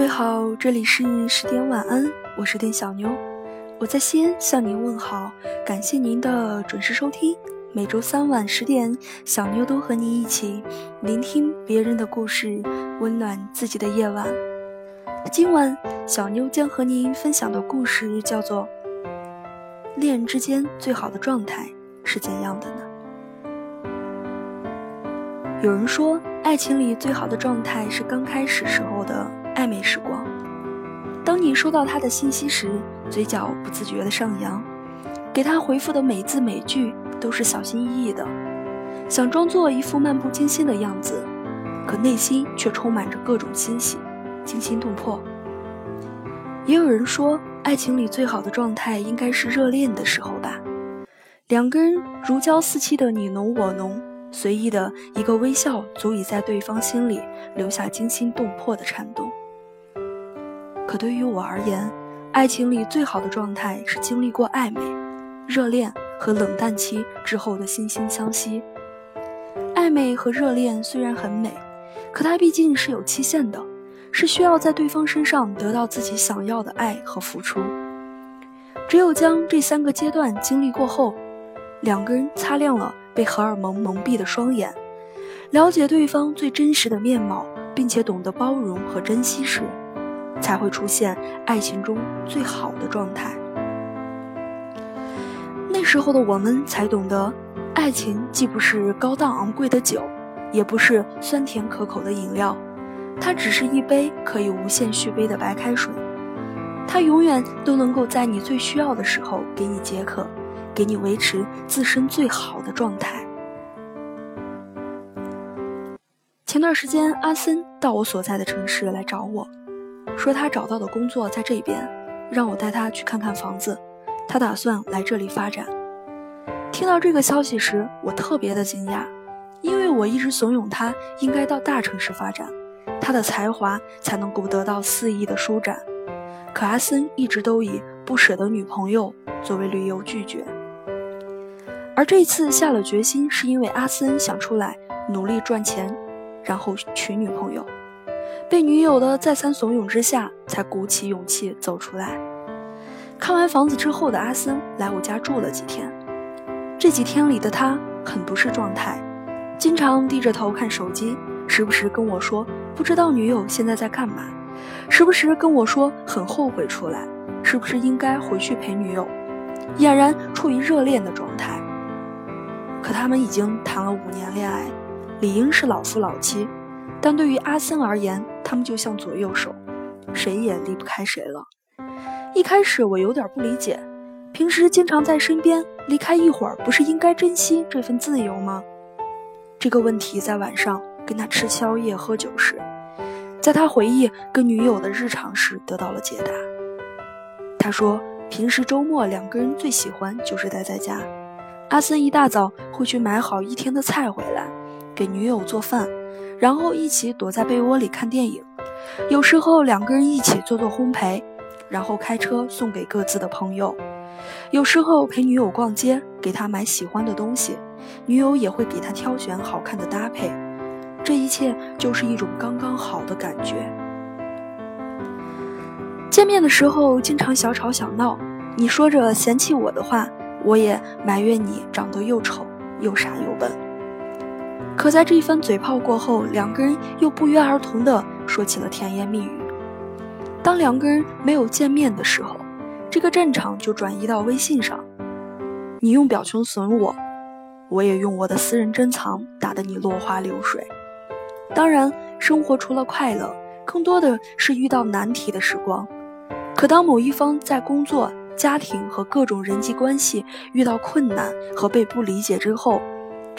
位好，这里是十点晚安，我是店小妞，我在西安向您问好，感谢您的准时收听。每周三晚十点，小妞都和您一起聆听别人的故事，温暖自己的夜晚。今晚小妞将和您分享的故事叫做《恋人之间最好的状态是怎样的呢？》有人说，爱情里最好的状态是刚开始时候的暧昧时光。当你收到他的信息时，嘴角不自觉的上扬，给他回复的每字每句都是小心翼翼的，想装作一副漫不经心的样子，可内心却充满着各种欣喜，惊心动魄。也有人说，爱情里最好的状态应该是热恋的时候吧，两个人如胶似漆的你侬我侬。随意的一个微笑，足以在对方心里留下惊心动魄的颤动。可对于我而言，爱情里最好的状态是经历过暧昧、热恋和冷淡期之后的惺惺相惜。暧昧和热恋虽然很美，可它毕竟是有期限的，是需要在对方身上得到自己想要的爱和付出。只有将这三个阶段经历过后，两个人擦亮了。被荷尔蒙蒙蔽的双眼，了解对方最真实的面貌，并且懂得包容和珍惜时，才会出现爱情中最好的状态。那时候的我们才懂得，爱情既不是高档昂贵的酒，也不是酸甜可口的饮料，它只是一杯可以无限续杯的白开水，它永远都能够在你最需要的时候给你解渴。给你维持自身最好的状态。前段时间，阿森到我所在的城市来找我，说他找到的工作在这边，让我带他去看看房子。他打算来这里发展。听到这个消息时，我特别的惊讶，因为我一直怂恿他应该到大城市发展，他的才华才能够得到肆意的舒展。可阿森一直都以不舍得女朋友作为理由拒绝。而这次下了决心，是因为阿森想出来努力赚钱，然后娶女朋友。被女友的再三怂恿之下，才鼓起勇气走出来。看完房子之后的阿森来我家住了几天。这几天里的他很不是状态，经常低着头看手机，时不时跟我说不知道女友现在在干嘛，时不时跟我说很后悔出来，是不是应该回去陪女友，俨然处于热恋的状态。可他们已经谈了五年恋爱，理应是老夫老妻，但对于阿森而言，他们就像左右手，谁也离不开谁了。一开始我有点不理解，平时经常在身边，离开一会儿，不是应该珍惜这份自由吗？这个问题在晚上跟他吃宵夜喝酒时，在他回忆跟女友的日常时得到了解答。他说，平时周末两个人最喜欢就是待在家。阿森一大早会去买好一天的菜回来，给女友做饭，然后一起躲在被窝里看电影。有时候两个人一起做做烘焙，然后开车送给各自的朋友。有时候陪女友逛街，给她买喜欢的东西，女友也会给他挑选好看的搭配。这一切就是一种刚刚好的感觉。见面的时候经常小吵小闹，你说着嫌弃我的话。我也埋怨你长得又丑又傻又笨。可在这一番嘴炮过后，两个人又不约而同地说起了甜言蜜语。当两个人没有见面的时候，这个战场就转移到微信上。你用表情损我，我也用我的私人珍藏打得你落花流水。当然，生活除了快乐，更多的是遇到难题的时光。可当某一方在工作，家庭和各种人际关系遇到困难和被不理解之后，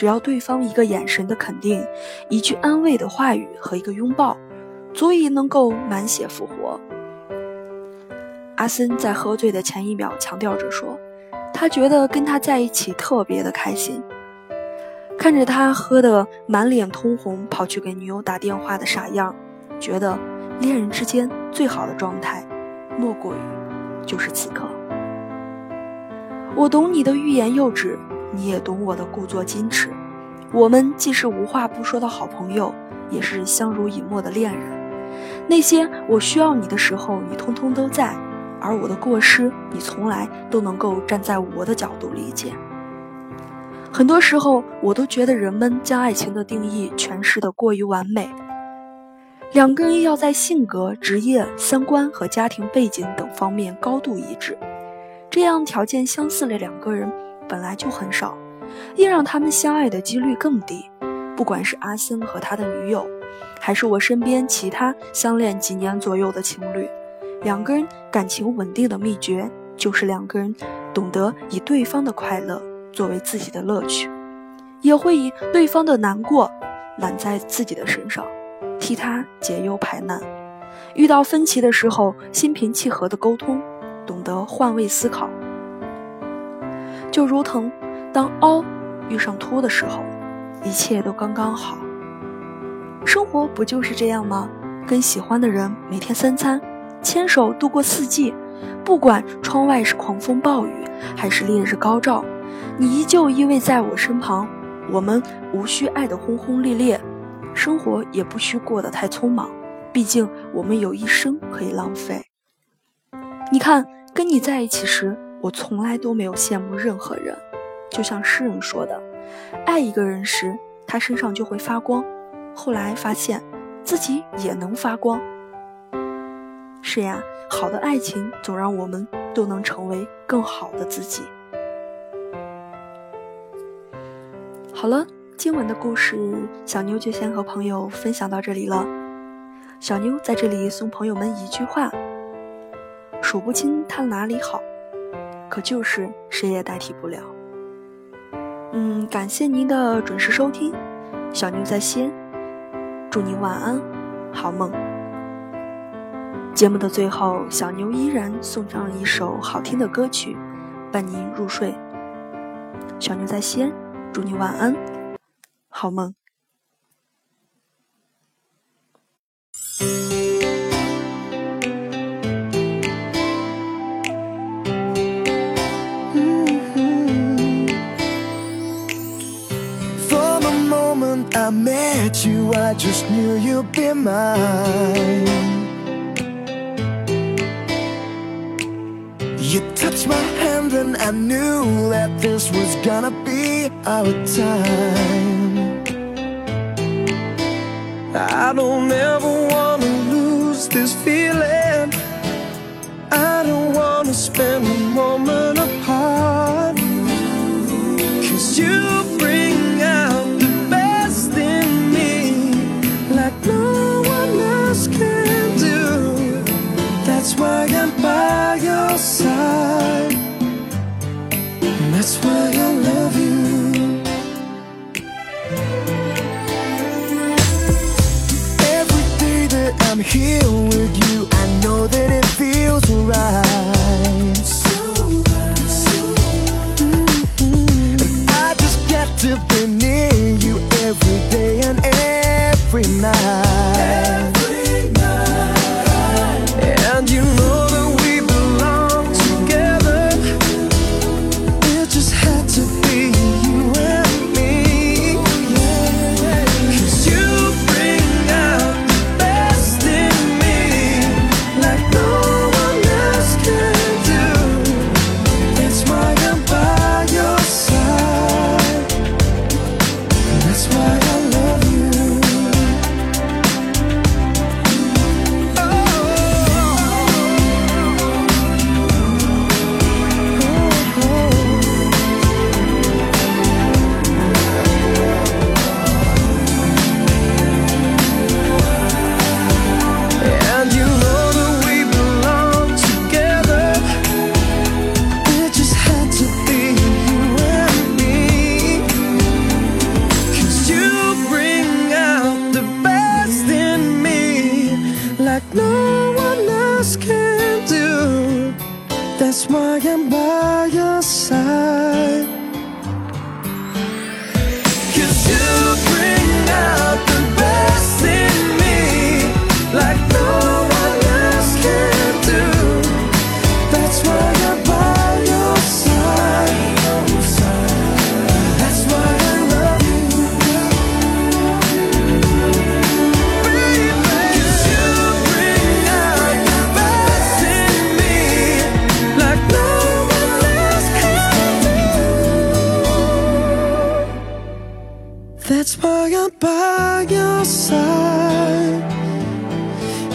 只要对方一个眼神的肯定，一句安慰的话语和一个拥抱，足以能够满血复活。阿森在喝醉的前一秒强调着说：“他觉得跟他在一起特别的开心。”看着他喝得满脸通红，跑去给女友打电话的傻样，觉得恋人之间最好的状态，莫过于就是此刻。我懂你的欲言又止，你也懂我的故作矜持。我们既是无话不说的好朋友，也是相濡以沫的恋人。那些我需要你的时候，你通通都在；而我的过失，你从来都能够站在我的角度理解。很多时候，我都觉得人们将爱情的定义诠释的过于完美。两个人要在性格、职业、三观和家庭背景等方面高度一致，这样条件相似的两个人本来就很少，硬让他们相爱的几率更低。不管是阿森和他的女友，还是我身边其他相恋几年左右的情侣，两个人感情稳定的秘诀就是两个人懂得以对方的快乐作为自己的乐趣，也会以对方的难过揽在自己的身上。替他解忧排难，遇到分歧的时候，心平气和的沟通，懂得换位思考。就如同当凹遇上凸的时候，一切都刚刚好。生活不就是这样吗？跟喜欢的人每天三餐，牵手度过四季，不管窗外是狂风暴雨还是烈日高照，你依旧依偎在我身旁。我们无需爱得轰轰烈烈。生活也不需过得太匆忙，毕竟我们有一生可以浪费。你看，跟你在一起时，我从来都没有羡慕任何人。就像诗人说的：“爱一个人时，他身上就会发光。”后来发现自己也能发光。是呀，好的爱情总让我们都能成为更好的自己。好了。今晚的故事，小妞就先和朋友分享到这里了。小妞在这里送朋友们一句话：数不清他哪里好，可就是谁也代替不了。嗯，感谢您的准时收听，小妞在先，祝您晚安，好梦。节目的最后，小牛依然送上了一首好听的歌曲，伴您入睡。小牛在西安，祝你晚安。好梦。I met you, I just knew you'd be mine. You touched my hand and I knew that this was gonna be our time. I don't ever wanna lose this feeling. That's why I love you. Every day that I'm here with you, I know that it feels right. That's why I'm by your side.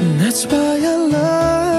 And that's why I love